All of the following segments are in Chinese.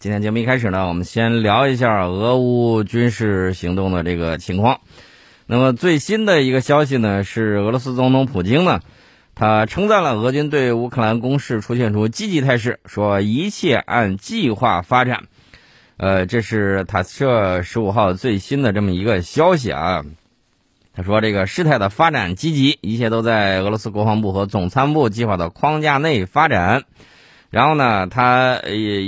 今天节目一开始呢，我们先聊一下俄乌军事行动的这个情况。那么最新的一个消息呢，是俄罗斯总统普京呢，他称赞了俄军对乌克兰攻势出现出积极态势，说一切按计划发展。呃，这是塔斯社十五号最新的这么一个消息啊。他说这个事态的发展积极，一切都在俄罗斯国防部和总参谋部计划的框架内发展。然后呢，他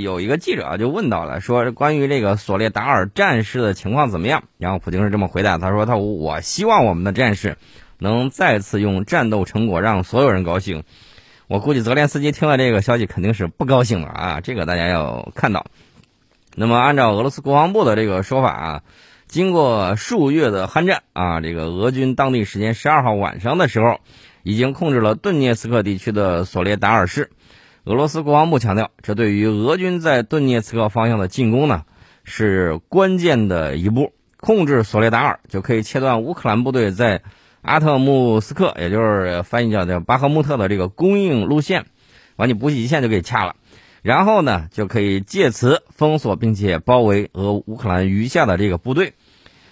有一个记者就问到了，说关于这个索列达尔战士的情况怎么样？然后普京是这么回答，他说：“他我希望我们的战士能再次用战斗成果让所有人高兴。”我估计泽连斯基听了这个消息肯定是不高兴的啊，这个大家要看到。那么按照俄罗斯国防部的这个说法啊，经过数月的酣战啊，这个俄军当地时间十二号晚上的时候，已经控制了顿涅茨克地区的索列达尔市。俄罗斯国防部强调，这对于俄军在顿涅茨克方向的进攻呢，是关键的一步。控制索列达尔，就可以切断乌克兰部队在阿特木斯克，也就是翻译叫叫巴赫穆特的这个供应路线，把你补给线就给掐了。然后呢，就可以借此封锁并且包围俄乌克兰余下的这个部队。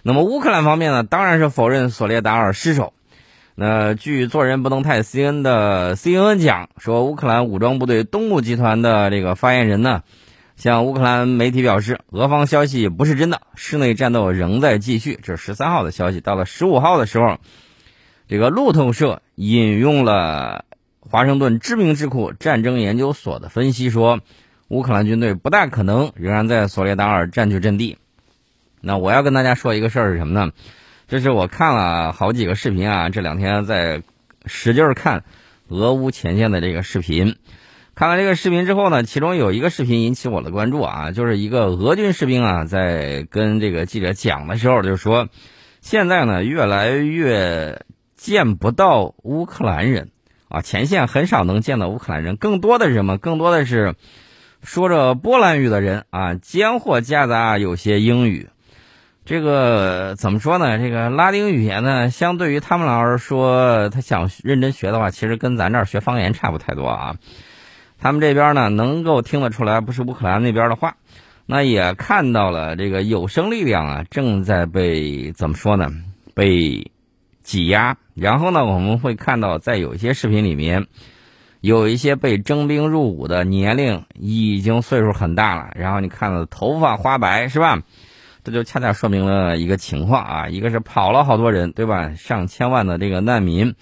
那么乌克兰方面呢，当然是否认索列达尔失守。那据做人不能太 C N 的 C N N 讲说，乌克兰武装部队东部集团的这个发言人呢，向乌克兰媒体表示，俄方消息不是真的，室内战斗仍在继续。这是十三号的消息。到了十五号的时候，这个路透社引用了华盛顿知名智库战争研究所的分析说，乌克兰军队不大可能仍然在索列达尔占据阵地。那我要跟大家说一个事儿是什么呢？这是我看了好几个视频啊，这两天在使劲看俄乌前线的这个视频。看完这个视频之后呢，其中有一个视频引起我的关注啊，就是一个俄军士兵啊在跟这个记者讲的时候，就说现在呢越来越见不到乌克兰人啊，前线很少能见到乌克兰人，更多的是什么？更多的是说着波兰语的人啊，间或夹杂有些英语。这个怎么说呢？这个拉丁语言呢，相对于他们老师说，他想认真学的话，其实跟咱这儿学方言差不太多啊。他们这边呢，能够听得出来不是乌克兰那边的话，那也看到了这个有生力量啊，正在被怎么说呢？被挤压。然后呢，我们会看到在有一些视频里面，有一些被征兵入伍的年龄已经岁数很大了，然后你看到头发花白，是吧？这就恰恰说明了一个情况啊，一个是跑了好多人，对吧？上千万的这个难民，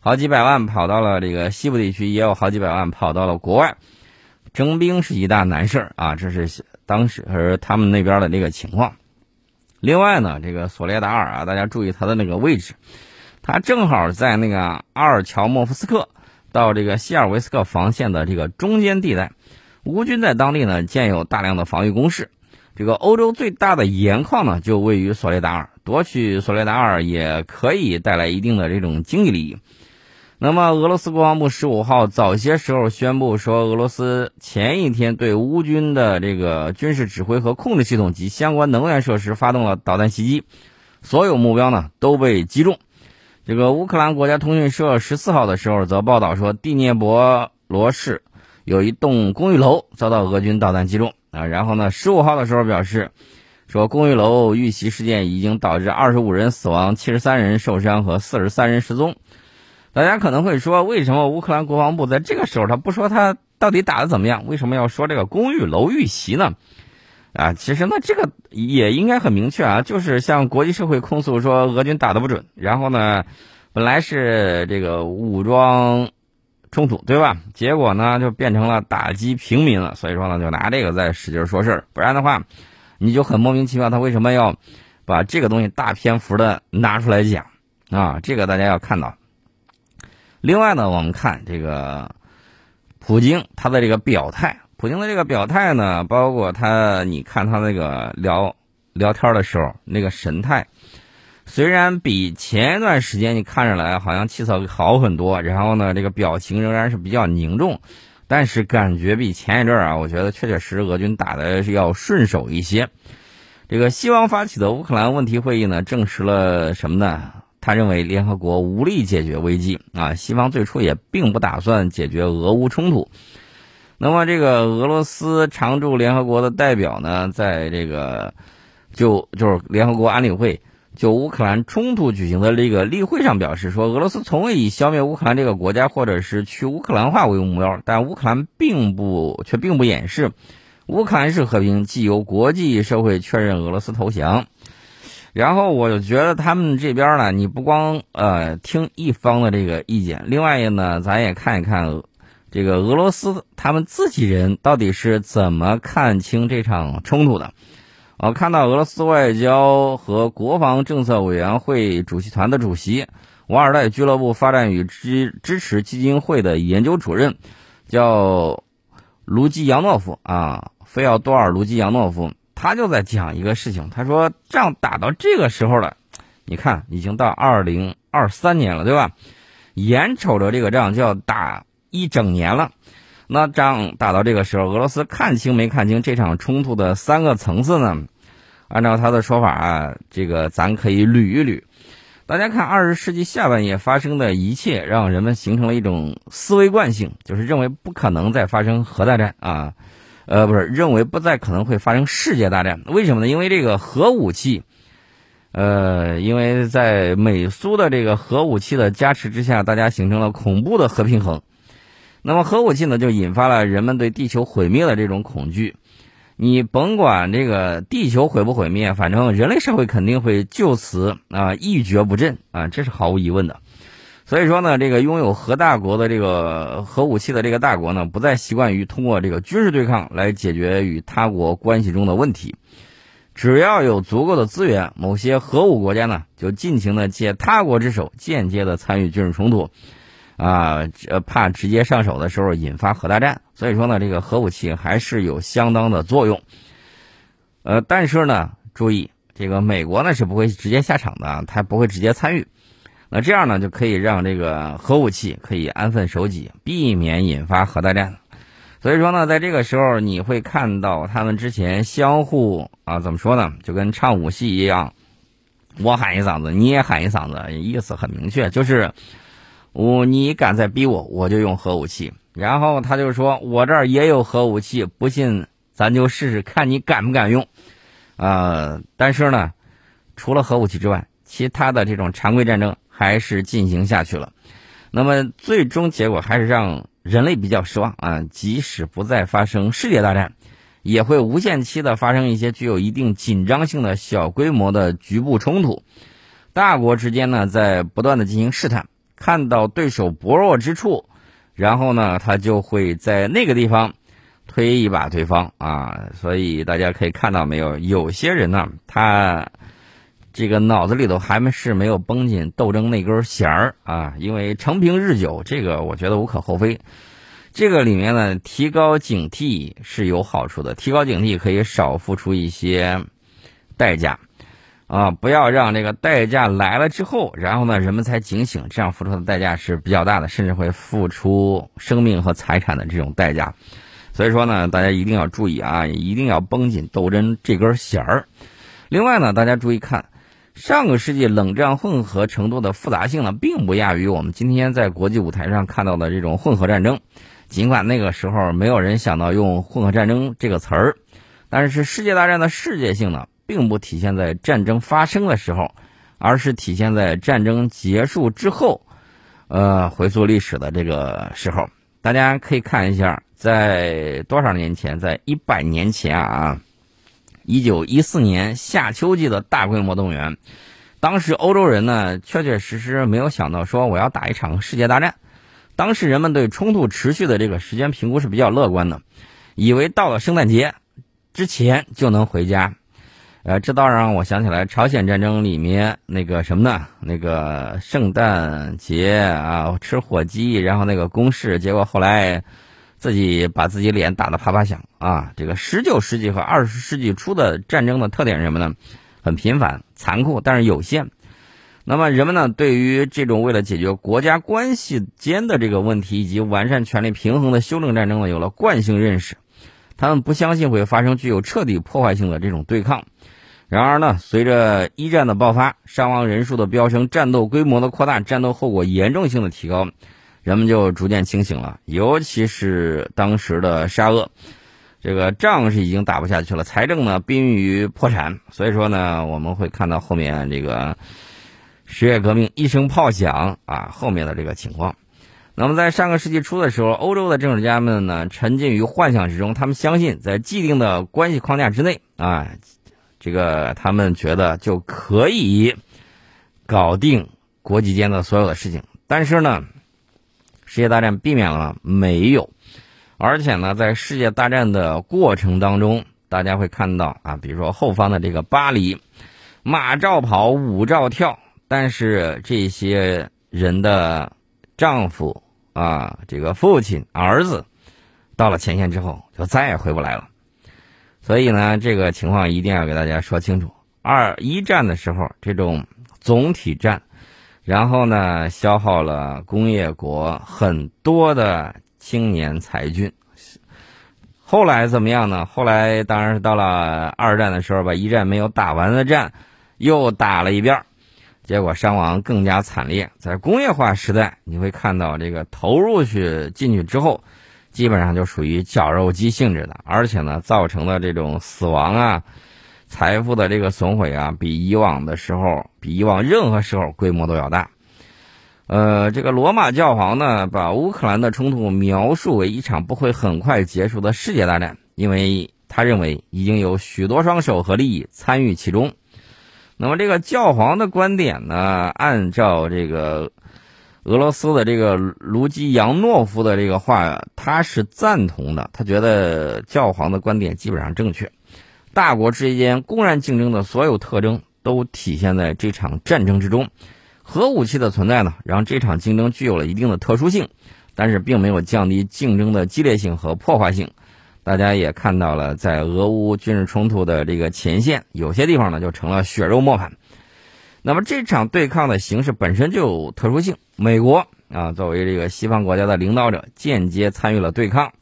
好几百万跑到了这个西部地区，也有好几百万跑到了国外。征兵是一大难事儿啊，这是当时他们那边的这个情况。另外呢，这个索列达尔啊，大家注意它的那个位置，它正好在那个阿尔乔莫夫斯克到这个希尔维斯克防线的这个中间地带。乌军在当地呢建有大量的防御工事。这个欧洲最大的盐矿呢，就位于索列达尔。夺取索列达尔也可以带来一定的这种经济利益。那么，俄罗斯国防部十五号早些时候宣布说，俄罗斯前一天对乌军的这个军事指挥和控制系统及相关能源设施发动了导弹袭击，所有目标呢都被击中。这个乌克兰国家通讯社十四号的时候则报道说，第聂伯罗市有一栋公寓楼遭到俄军导弹击中。啊，然后呢？十五号的时候表示，说公寓楼遇袭事件已经导致二十五人死亡、七十三人受伤和四十三人失踪。大家可能会说，为什么乌克兰国防部在这个时候他不说他到底打的怎么样？为什么要说这个公寓楼遇袭呢？啊，其实呢，这个也应该很明确啊，就是向国际社会控诉说俄军打的不准。然后呢，本来是这个武装。冲突对吧？结果呢，就变成了打击平民了。所以说呢，就拿这个在使劲说事儿，不然的话，你就很莫名其妙。他为什么要把这个东西大篇幅的拿出来讲啊？这个大家要看到。另外呢，我们看这个普京他的这个表态，普京的这个表态呢，包括他，你看他那个聊聊天的时候那个神态。虽然比前一段时间你看着来好像气色好很多，然后呢，这个表情仍然是比较凝重，但是感觉比前一阵啊，我觉得确确实实俄军打的是要顺手一些。这个西方发起的乌克兰问题会议呢，证实了什么呢？他认为联合国无力解决危机啊，西方最初也并不打算解决俄乌冲突。那么这个俄罗斯常驻联合国的代表呢，在这个就就是联合国安理会就乌克兰冲突举行的这个例会上表示说，俄罗斯从未以消灭乌克兰这个国家或者是去乌克兰化为目标，但乌克兰并不却并不掩饰乌克兰是和平，既由国际社会确认俄罗斯投降。然后我就觉得他们这边呢，你不光呃听一方的这个意见，另外呢，咱也看一看这个俄罗斯他们自己人到底是怎么看清这场冲突的。我看到俄罗斯外交和国防政策委员会主席团的主席瓦尔代俱乐部发展与支支持基金会的研究主任叫卢基扬诺夫啊，菲奥多尔·卢基扬诺夫。他就在讲一个事情，他说仗打到这个时候了，你看已经到二零二三年了，对吧？眼瞅着这个仗就要打一整年了，那仗打到这个时候，俄罗斯看清没看清这场冲突的三个层次呢？按照他的说法啊，这个咱可以捋一捋。大家看，二十世纪下半叶发生的一切，让人们形成了一种思维惯性，就是认为不可能再发生核大战啊。呃，不是认为不再可能会发生世界大战？为什么呢？因为这个核武器，呃，因为在美苏的这个核武器的加持之下，大家形成了恐怖的核平衡。那么核武器呢，就引发了人们对地球毁灭的这种恐惧。你甭管这个地球毁不毁灭，反正人类社会肯定会就此啊一蹶不振啊，这是毫无疑问的。所以说呢，这个拥有核大国的这个核武器的这个大国呢，不再习惯于通过这个军事对抗来解决与他国关系中的问题。只要有足够的资源，某些核武国家呢，就尽情的借他国之手，间接的参与军事冲突，啊，呃，怕直接上手的时候引发核大战。所以说呢，这个核武器还是有相当的作用。呃，但是呢，注意，这个美国呢是不会直接下场的，他不会直接参与。那这样呢，就可以让这个核武器可以安分守己，避免引发核大战。所以说呢，在这个时候，你会看到他们之前相互啊，怎么说呢？就跟唱武戏一样，我喊一嗓子，你也喊一嗓子，意思很明确，就是我你敢再逼我，我就用核武器。然后他就说我这儿也有核武器，不信咱就试试看你敢不敢用。啊，但是呢，除了核武器之外，其他的这种常规战争。还是进行下去了，那么最终结果还是让人类比较失望啊！即使不再发生世界大战，也会无限期的发生一些具有一定紧张性的小规模的局部冲突。大国之间呢，在不断的进行试探，看到对手薄弱之处，然后呢，他就会在那个地方推一把对方啊！所以大家可以看到没有，有些人呢，他。这个脑子里头还是没有绷紧斗争那根弦儿啊，因为成平日久，这个我觉得无可厚非。这个里面呢，提高警惕是有好处的，提高警惕可以少付出一些代价啊，不要让这个代价来了之后，然后呢人们才警醒，这样付出的代价是比较大的，甚至会付出生命和财产的这种代价。所以说呢，大家一定要注意啊，一定要绷紧斗争这根弦儿。另外呢，大家注意看。上个世纪冷战混合程度的复杂性呢，并不亚于我们今天在国际舞台上看到的这种混合战争。尽管那个时候没有人想到用混合战争这个词儿，但是世界大战的世界性呢，并不体现在战争发生的时候，而是体现在战争结束之后。呃，回溯历史的这个时候，大家可以看一下，在多少年前，在一百年前啊。一九一四年夏秋季的大规模动员，当时欧洲人呢，确确实实没有想到说我要打一场世界大战。当时人们对冲突持续的这个时间评估是比较乐观的，以为到了圣诞节之前就能回家。呃，这倒让我想起来朝鲜战争里面那个什么呢？那个圣诞节啊，吃火鸡，然后那个攻势，结果后来。自己把自己脸打得啪啪响啊！这个十九世纪和二十世纪初的战争的特点是什么呢？很频繁、残酷，但是有限。那么人们呢，对于这种为了解决国家关系间的这个问题以及完善权力平衡的修正战争呢，有了惯性认识。他们不相信会发生具有彻底破坏性的这种对抗。然而呢，随着一战的爆发，伤亡人数的飙升，战斗规模的扩大，战斗后果严重性的提高。人们就逐渐清醒了，尤其是当时的沙俄，这个仗是已经打不下去了，财政呢濒于破产，所以说呢，我们会看到后面这个十月革命一声炮响啊，后面的这个情况。那么在上个世纪初的时候，欧洲的政治家们呢沉浸于幻想之中，他们相信在既定的关系框架之内啊，这个他们觉得就可以搞定国际间的所有的事情。但是呢，世界大战避免了没有，而且呢，在世界大战的过程当中，大家会看到啊，比如说后方的这个巴黎，马照跑，舞照跳，但是这些人的丈夫。啊，这个父亲、儿子到了前线之后，就再也回不来了。所以呢，这个情况一定要给大家说清楚。二一战的时候，这种总体战，然后呢，消耗了工业国很多的青年才俊。后来怎么样呢？后来当然是到了二战的时候，把一战没有打完的战又打了一遍。结果伤亡更加惨烈。在工业化时代，你会看到这个投入去进去之后，基本上就属于绞肉机性质的，而且呢，造成的这种死亡啊、财富的这个损毁啊，比以往的时候，比以往任何时候规模都要大。呃，这个罗马教皇呢，把乌克兰的冲突描述为一场不会很快结束的世界大战，因为他认为已经有许多双手和利益参与其中。那么这个教皇的观点呢？按照这个俄罗斯的这个卢基扬诺夫的这个话，他是赞同的。他觉得教皇的观点基本上正确。大国之间公然竞争的所有特征都体现在这场战争之中。核武器的存在呢，让这场竞争具有了一定的特殊性，但是并没有降低竞争的激烈性和破坏性。大家也看到了，在俄乌军事冲突的这个前线，有些地方呢就成了血肉磨盘。那么这场对抗的形式本身就有特殊性。美国啊，作为这个西方国家的领导者，间接参与了对抗，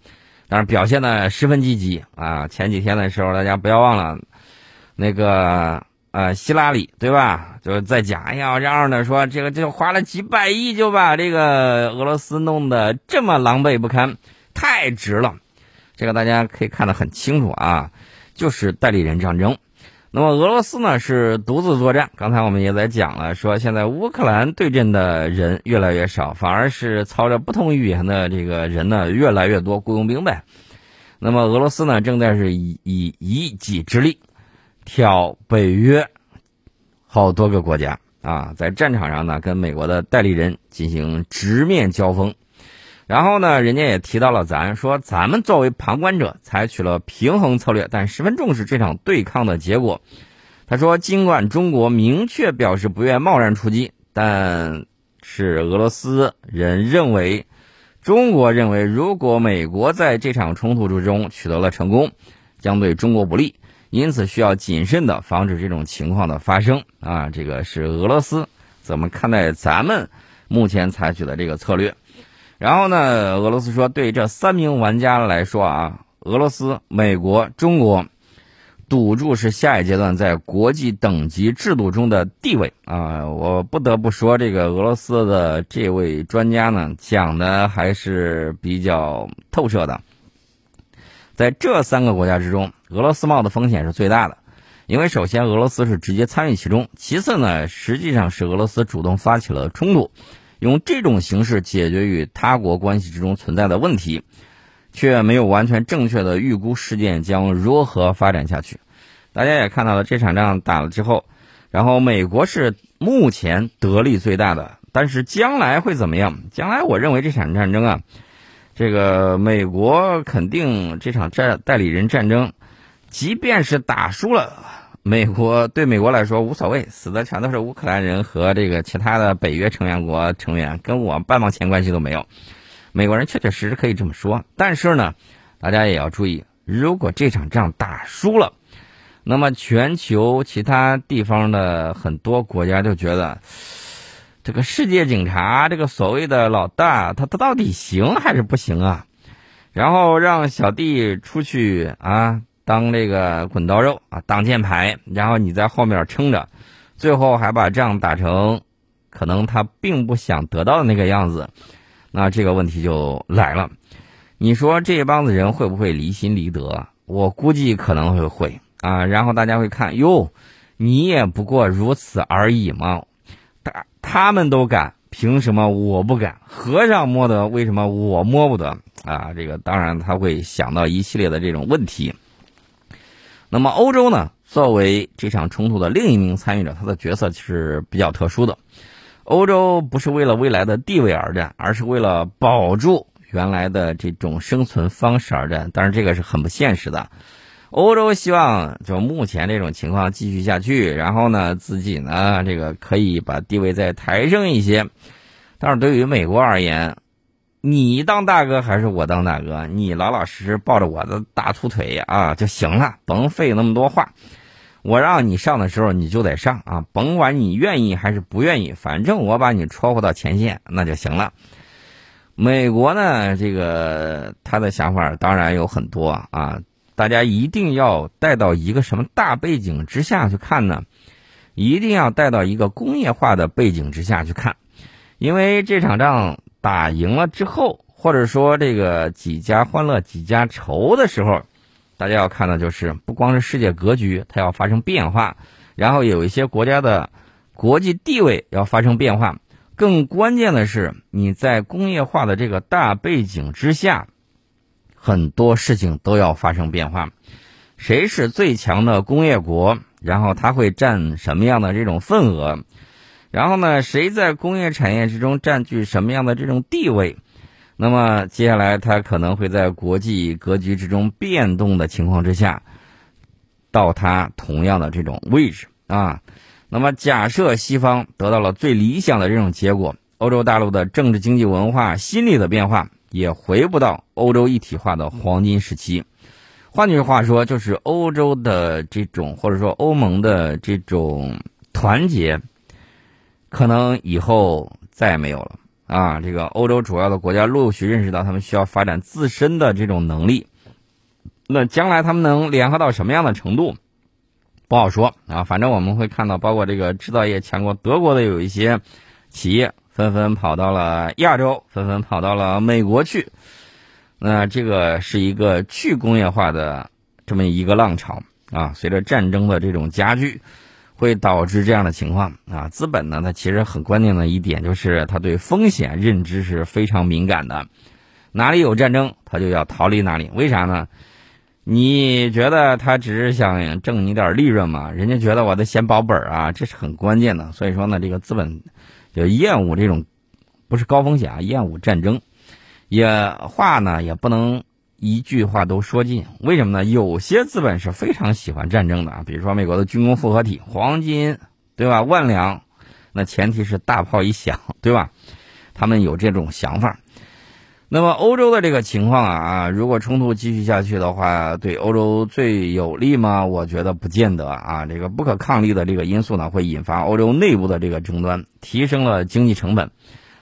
但是表现的十分积极啊。前几天的时候，大家不要忘了，那个呃希拉里对吧？就是在讲，哎呀，嚷嚷的说这个就花了几百亿就把这个俄罗斯弄得这么狼狈不堪，太值了。这个大家可以看得很清楚啊，就是代理人战争。那么俄罗斯呢是独自作战。刚才我们也在讲了，说现在乌克兰对阵的人越来越少，反而是操着不同语言的这个人呢越来越多，雇佣兵呗。那么俄罗斯呢正在是以以一己之力挑北约好多个国家啊，在战场上呢跟美国的代理人进行直面交锋。然后呢，人家也提到了咱说，咱们作为旁观者采取了平衡策略，但十分重视这场对抗的结果。他说，尽管中国明确表示不愿贸然出击，但是俄罗斯人认为，中国认为，如果美国在这场冲突之中取得了成功，将对中国不利，因此需要谨慎的防止这种情况的发生。啊，这个是俄罗斯怎么看待咱们目前采取的这个策略？然后呢？俄罗斯说，对这三名玩家来说啊，俄罗斯、美国、中国，赌注是下一阶段在国际等级制度中的地位啊！我不得不说，这个俄罗斯的这位专家呢，讲的还是比较透彻的。在这三个国家之中，俄罗斯冒的风险是最大的，因为首先俄罗斯是直接参与其中，其次呢，实际上是俄罗斯主动发起了冲突。用这种形式解决与他国关系之中存在的问题，却没有完全正确的预估事件将如何发展下去。大家也看到了这场仗打了之后，然后美国是目前得利最大的，但是将来会怎么样？将来我认为这场战争啊，这个美国肯定这场战代理人战争，即便是打输了。美国对美国来说无所谓，死的全都是乌克兰人和这个其他的北约成员国成员，跟我半毛钱关系都没有。美国人确确实实可以这么说，但是呢，大家也要注意，如果这场仗打输了，那么全球其他地方的很多国家就觉得，这个世界警察这个所谓的老大，他他到底行还是不行啊？然后让小弟出去啊。当这个滚刀肉啊，当箭牌，然后你在后面撑着，最后还把仗打成可能他并不想得到的那个样子，那这个问题就来了，你说这帮子人会不会离心离德？我估计可能会会啊。然后大家会看，哟，你也不过如此而已嘛。他他们都敢，凭什么我不敢？和尚摸得，为什么我摸不得？啊，这个当然他会想到一系列的这种问题。那么欧洲呢？作为这场冲突的另一名参与者，他的角色是比较特殊的。欧洲不是为了未来的地位而战，而是为了保住原来的这种生存方式而战。但是这个是很不现实的。欧洲希望就目前这种情况继续下去，然后呢，自己呢这个可以把地位再抬升一些。但是对于美国而言，你当大哥还是我当大哥？你老老实实抱着我的大粗腿啊就行了，甭费那么多话。我让你上的时候你就得上啊，甭管你愿意还是不愿意，反正我把你戳呼到前线那就行了。美国呢，这个他的想法当然有很多啊，大家一定要带到一个什么大背景之下去看呢？一定要带到一个工业化的背景之下去看，因为这场仗。打赢了之后，或者说这个几家欢乐几家愁的时候，大家要看的就是不光是世界格局它要发生变化，然后有一些国家的国际地位要发生变化，更关键的是你在工业化的这个大背景之下，很多事情都要发生变化。谁是最强的工业国？然后它会占什么样的这种份额？然后呢？谁在工业产业之中占据什么样的这种地位？那么接下来他可能会在国际格局之中变动的情况之下，到他同样的这种位置啊。那么假设西方得到了最理想的这种结果，欧洲大陆的政治、经济、文化、心理的变化也回不到欧洲一体化的黄金时期。换句话说，就是欧洲的这种或者说欧盟的这种团结。可能以后再也没有了啊！这个欧洲主要的国家陆续认识到，他们需要发展自身的这种能力。那将来他们能联合到什么样的程度，不好说啊。反正我们会看到，包括这个制造业强国德国的有一些企业纷纷跑到了亚洲，纷纷跑到了美国去。那这个是一个去工业化的这么一个浪潮啊。随着战争的这种加剧。会导致这样的情况啊！资本呢，它其实很关键的一点就是，它对风险认知是非常敏感的。哪里有战争，它就要逃离哪里。为啥呢？你觉得他只是想挣你点利润吗？人家觉得我得先保本啊，这是很关键的。所以说呢，这个资本就厌恶这种不是高风险啊，厌恶战争，也话呢也不能。一句话都说尽，为什么呢？有些资本是非常喜欢战争的啊，比如说美国的军工复合体，黄金，对吧？万两，那前提是大炮一响，对吧？他们有这种想法。那么欧洲的这个情况啊，如果冲突继续下去的话，对欧洲最有利吗？我觉得不见得啊。这个不可抗力的这个因素呢，会引发欧洲内部的这个争端，提升了经济成本。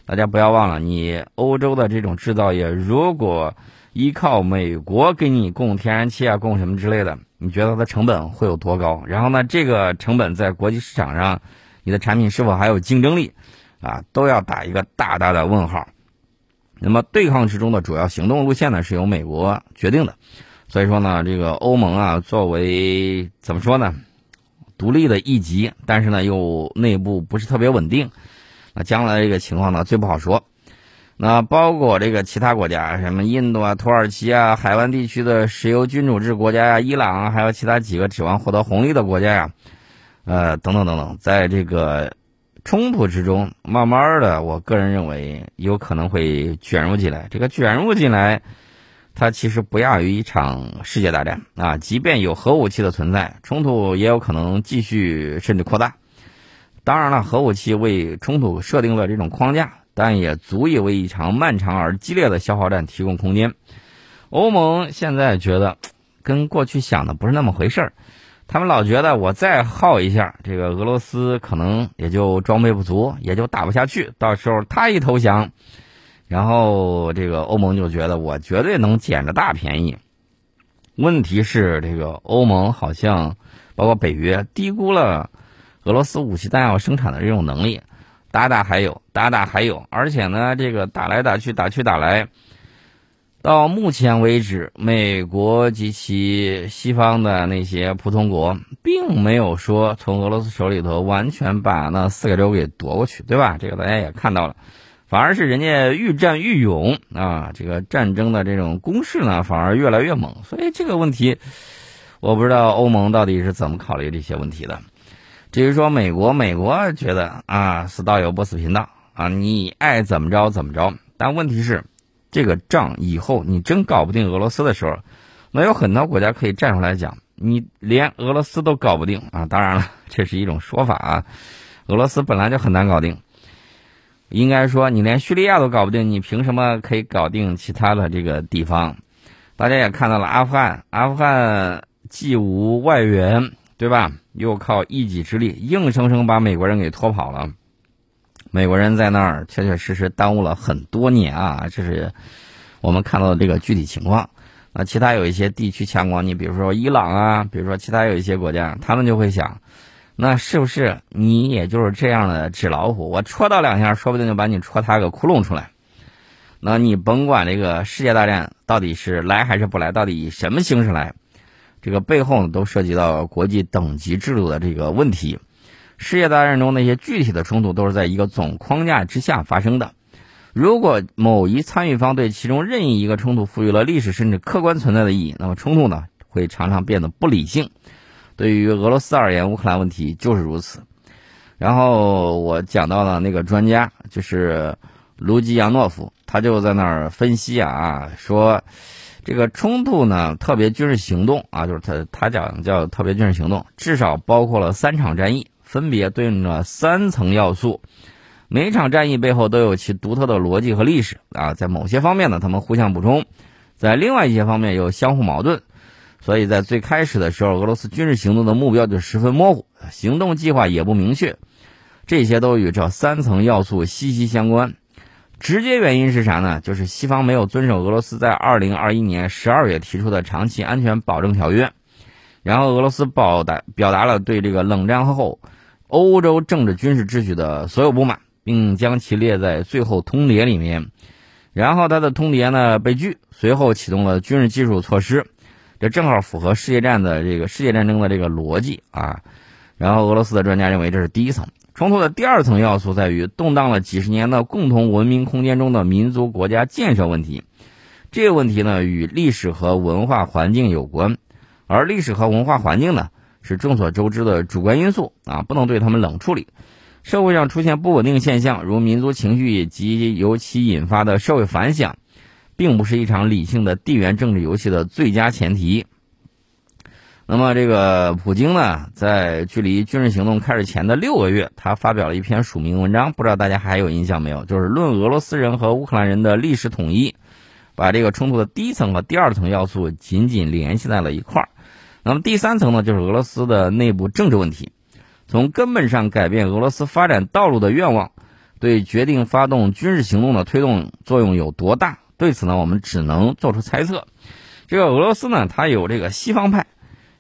大家不要忘了，你欧洲的这种制造业，如果依靠美国给你供天然气啊，供什么之类的，你觉得它的成本会有多高？然后呢，这个成本在国际市场上，你的产品是否还有竞争力，啊，都要打一个大大的问号。那么对抗之中的主要行动路线呢，是由美国决定的。所以说呢，这个欧盟啊，作为怎么说呢，独立的一极，但是呢又内部不是特别稳定，那将来这个情况呢，最不好说。那包括这个其他国家，什么印度啊、土耳其啊、海湾地区的石油君主制国家呀、伊朗啊，还有其他几个指望获得红利的国家呀，呃，等等等等，在这个冲突之中，慢慢的，我个人认为有可能会卷入进来。这个卷入进来，它其实不亚于一场世界大战啊！即便有核武器的存在，冲突也有可能继续甚至扩大。当然了，核武器为冲突设定了这种框架。但也足以为一场漫长而激烈的消耗战提供空间。欧盟现在觉得，跟过去想的不是那么回事儿。他们老觉得我再耗一下，这个俄罗斯可能也就装备不足，也就打不下去。到时候他一投降，然后这个欧盟就觉得我绝对能捡着大便宜。问题是，这个欧盟好像包括北约低估了俄罗斯武器弹药生产的这种能力。打打还有，打打还有，而且呢，这个打来打去，打去打来，到目前为止，美国及其西方的那些普通国，并没有说从俄罗斯手里头完全把那四个州给夺过去，对吧？这个大家也看到了，反而是人家愈战愈勇啊，这个战争的这种攻势呢，反而越来越猛。所以这个问题，我不知道欧盟到底是怎么考虑这些问题的。至于说美国，美国觉得啊，死道友不死贫道啊，你爱怎么着怎么着。但问题是，这个仗以后你真搞不定俄罗斯的时候，那有很多国家可以站出来讲，你连俄罗斯都搞不定啊。当然了，这是一种说法啊，俄罗斯本来就很难搞定。应该说，你连叙利亚都搞不定，你凭什么可以搞定其他的这个地方？大家也看到了，阿富汗，阿富汗既无外援。对吧？又靠一己之力，硬生生把美国人给拖跑了。美国人在那儿确确实实耽误了很多年啊！这是我们看到的这个具体情况。那其他有一些地区强国，你比如说伊朗啊，比如说其他有一些国家，他们就会想：那是不是你也就是这样的纸老虎？我戳到两下，说不定就把你戳塌个窟窿出来。那你甭管这个世界大战到底是来还是不来，到底以什么形式来？这个背后呢，都涉及到国际等级制度的这个问题。世界大战中那些具体的冲突都是在一个总框架之下发生的。如果某一参与方对其中任意一个冲突赋予了历史甚至客观存在的意义，那么冲突呢会常常变得不理性。对于俄罗斯而言，乌克兰问题就是如此。然后我讲到了那个专家，就是卢基扬诺夫，他就在那儿分析啊，说。这个冲突呢，特别军事行动啊，就是他他讲叫特别军事行动，至少包括了三场战役，分别对应着三层要素。每场战役背后都有其独特的逻辑和历史啊，在某些方面呢，他们互相补充；在另外一些方面又相互矛盾。所以在最开始的时候，俄罗斯军事行动的目标就十分模糊，行动计划也不明确，这些都与这三层要素息息相关。直接原因是啥呢？就是西方没有遵守俄罗斯在二零二一年十二月提出的长期安全保证条约，然后俄罗斯表达表达了对这个冷战后欧洲政治军事秩序的所有不满，并将其列在最后通牒里面，然后他的通牒呢被拒，随后启动了军事技术措施，这正好符合世界战的这个世界战争的这个逻辑啊，然后俄罗斯的专家认为这是第一层。冲突的第二层要素在于动荡了几十年的共同文明空间中的民族国家建设问题。这个问题呢，与历史和文化环境有关，而历史和文化环境呢，是众所周知的主观因素啊，不能对他们冷处理。社会上出现不稳定现象，如民族情绪及由其引发的社会反响，并不是一场理性的地缘政治游戏的最佳前提。那么，这个普京呢，在距离军事行动开始前的六个月，他发表了一篇署名文章，不知道大家还有印象没有？就是论俄罗斯人和乌克兰人的历史统一，把这个冲突的第一层和第二层要素紧紧联系在了一块儿。那么第三层呢，就是俄罗斯的内部政治问题，从根本上改变俄罗斯发展道路的愿望，对决定发动军事行动的推动作用有多大？对此呢，我们只能做出猜测。这个俄罗斯呢，它有这个西方派。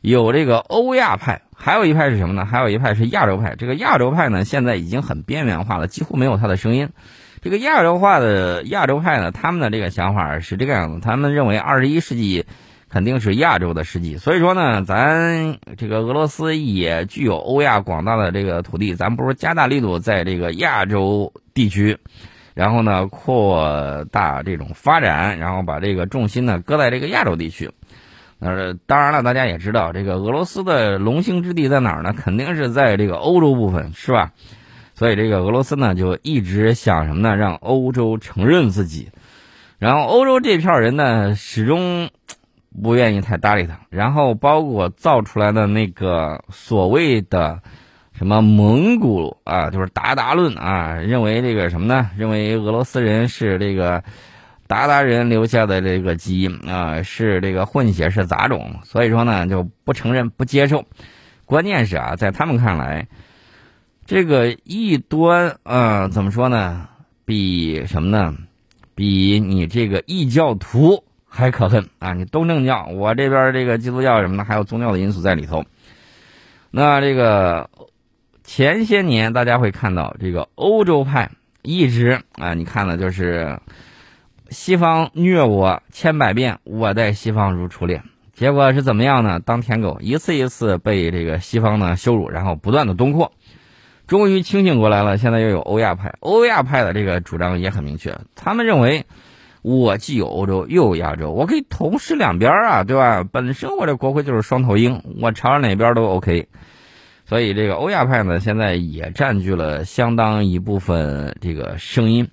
有这个欧亚派，还有一派是什么呢？还有一派是亚洲派。这个亚洲派呢，现在已经很边缘化了，几乎没有他的声音。这个亚洲化的亚洲派呢，他们的这个想法是这个样子：他们认为二十一世纪肯定是亚洲的世纪，所以说呢，咱这个俄罗斯也具有欧亚广大的这个土地，咱不如加大力度在这个亚洲地区，然后呢扩大这种发展，然后把这个重心呢搁在这个亚洲地区。呃，当然了，大家也知道，这个俄罗斯的龙兴之地在哪儿呢？肯定是在这个欧洲部分，是吧？所以这个俄罗斯呢，就一直想什么呢？让欧洲承认自己。然后欧洲这票人呢，始终不愿意太搭理他。然后包括造出来的那个所谓的什么蒙古啊，就是鞑靼论啊，认为这个什么呢？认为俄罗斯人是这个。鞑靼人留下的这个基因啊，是这个混血是杂种，所以说呢就不承认不接受。关键是啊，在他们看来，这个异端啊，怎么说呢？比什么呢？比你这个异教徒还可恨啊！你东正教，我这边这个基督教什么的，还有宗教的因素在里头。那这个。前些年大家会看到这个欧洲派一直啊，你看的就是西方虐我千百遍，我待西方如初恋。结果是怎么样呢？当舔狗，一次一次被这个西方呢羞辱，然后不断的东扩，终于清醒过来了。现在又有欧亚派，欧亚派的这个主张也很明确，他们认为我既有欧洲又有亚洲，我可以同时两边啊，对吧？本身我这国徽就是双头鹰，我朝着哪边都 OK。所以这个欧亚派呢，现在也占据了相当一部分这个声音。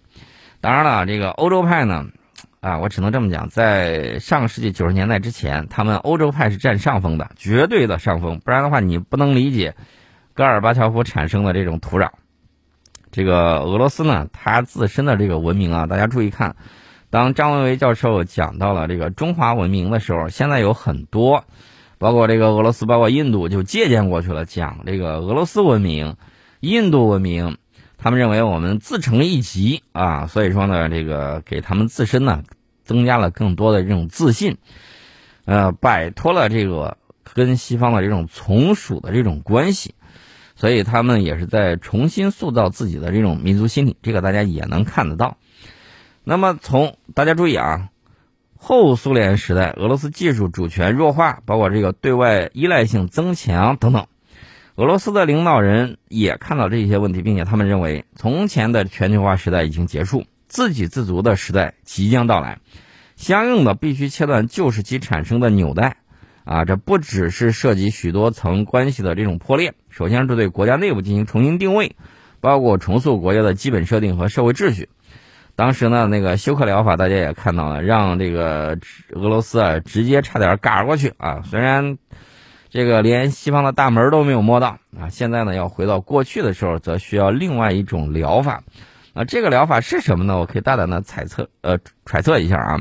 当然了，这个欧洲派呢。啊，我只能这么讲，在上个世纪九十年代之前，他们欧洲派是占上风的，绝对的上风。不然的话，你不能理解戈尔巴乔夫产生的这种土壤。这个俄罗斯呢，它自身的这个文明啊，大家注意看，当张维维教授讲到了这个中华文明的时候，现在有很多，包括这个俄罗斯，包括印度，就借鉴过去了，讲这个俄罗斯文明、印度文明。他们认为我们自成一极啊，所以说呢，这个给他们自身呢增加了更多的这种自信，呃，摆脱了这个跟西方的这种从属的这种关系，所以他们也是在重新塑造自己的这种民族心理，这个大家也能看得到。那么从大家注意啊，后苏联时代，俄罗斯技术主权弱化，包括这个对外依赖性增强等等。俄罗斯的领导人也看到这些问题，并且他们认为，从前的全球化时代已经结束，自给自足的时代即将到来。相应的，必须切断旧时期产生的纽带。啊，这不只是涉及许多层关系的这种破裂。首先是对国家内部进行重新定位，包括重塑国家的基本设定和社会秩序。当时呢，那个休克疗法大家也看到了，让这个俄罗斯啊直接差点嘎过去啊，虽然。这个连西方的大门都没有摸到啊！现在呢，要回到过去的时候，则需要另外一种疗法。啊，这个疗法是什么呢？我可以大胆的猜测，呃，揣测一下啊，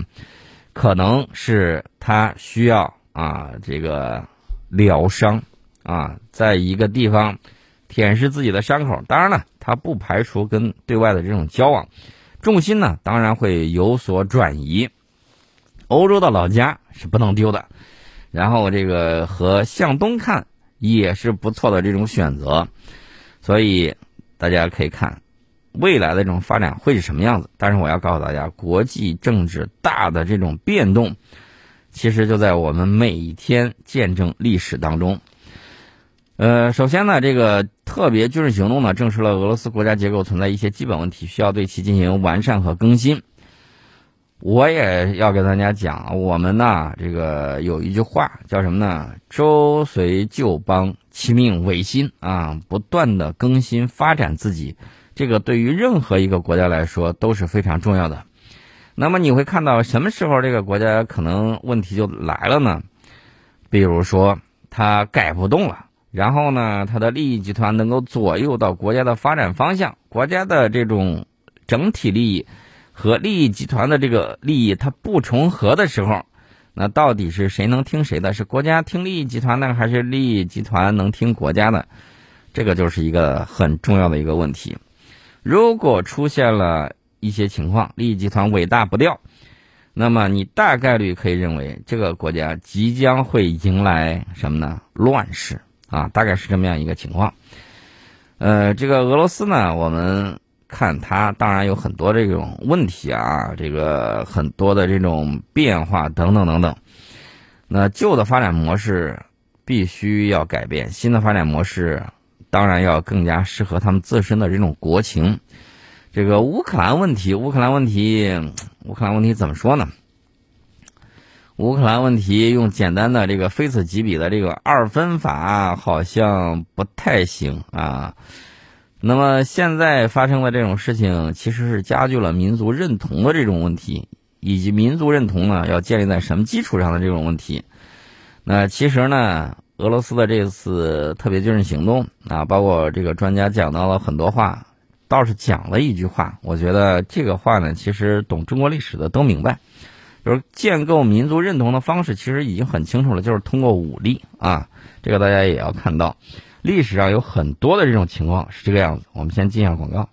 可能是他需要啊，这个疗伤啊，在一个地方舔舐自己的伤口。当然了，他不排除跟对外的这种交往，重心呢，当然会有所转移。欧洲的老家是不能丢的。然后这个和向东看也是不错的这种选择，所以大家可以看未来的这种发展会是什么样子。但是我要告诉大家，国际政治大的这种变动，其实就在我们每一天见证历史当中。呃，首先呢，这个特别军事行动呢，证实了俄罗斯国家结构存在一些基本问题，需要对其进行完善和更新。我也要跟大家讲，我们呢，这个有一句话叫什么呢？周随旧邦，其命维新啊，不断的更新发展自己，这个对于任何一个国家来说都是非常重要的。那么你会看到什么时候这个国家可能问题就来了呢？比如说他改不动了，然后呢，他的利益集团能够左右到国家的发展方向，国家的这种整体利益。和利益集团的这个利益它不重合的时候，那到底是谁能听谁的？是国家听利益集团的，还是利益集团能听国家的？这个就是一个很重要的一个问题。如果出现了一些情况，利益集团尾大不掉，那么你大概率可以认为这个国家即将会迎来什么呢？乱世啊，大概是这么样一个情况。呃，这个俄罗斯呢，我们。看它当然有很多这种问题啊，这个很多的这种变化等等等等。那旧的发展模式必须要改变，新的发展模式当然要更加适合他们自身的这种国情。这个乌克兰问题，乌克兰问题，乌克兰问题怎么说呢？乌克兰问题用简单的这个非此即彼的这个二分法好像不太行啊。那么现在发生的这种事情，其实是加剧了民族认同的这种问题，以及民族认同呢要建立在什么基础上的这种问题。那其实呢，俄罗斯的这次特别军事行动啊，包括这个专家讲到了很多话，倒是讲了一句话，我觉得这个话呢，其实懂中国历史的都明白，就是建构民族认同的方式其实已经很清楚了，就是通过武力啊，这个大家也要看到。历史上有很多的这种情况是这个样子，我们先进一下广告。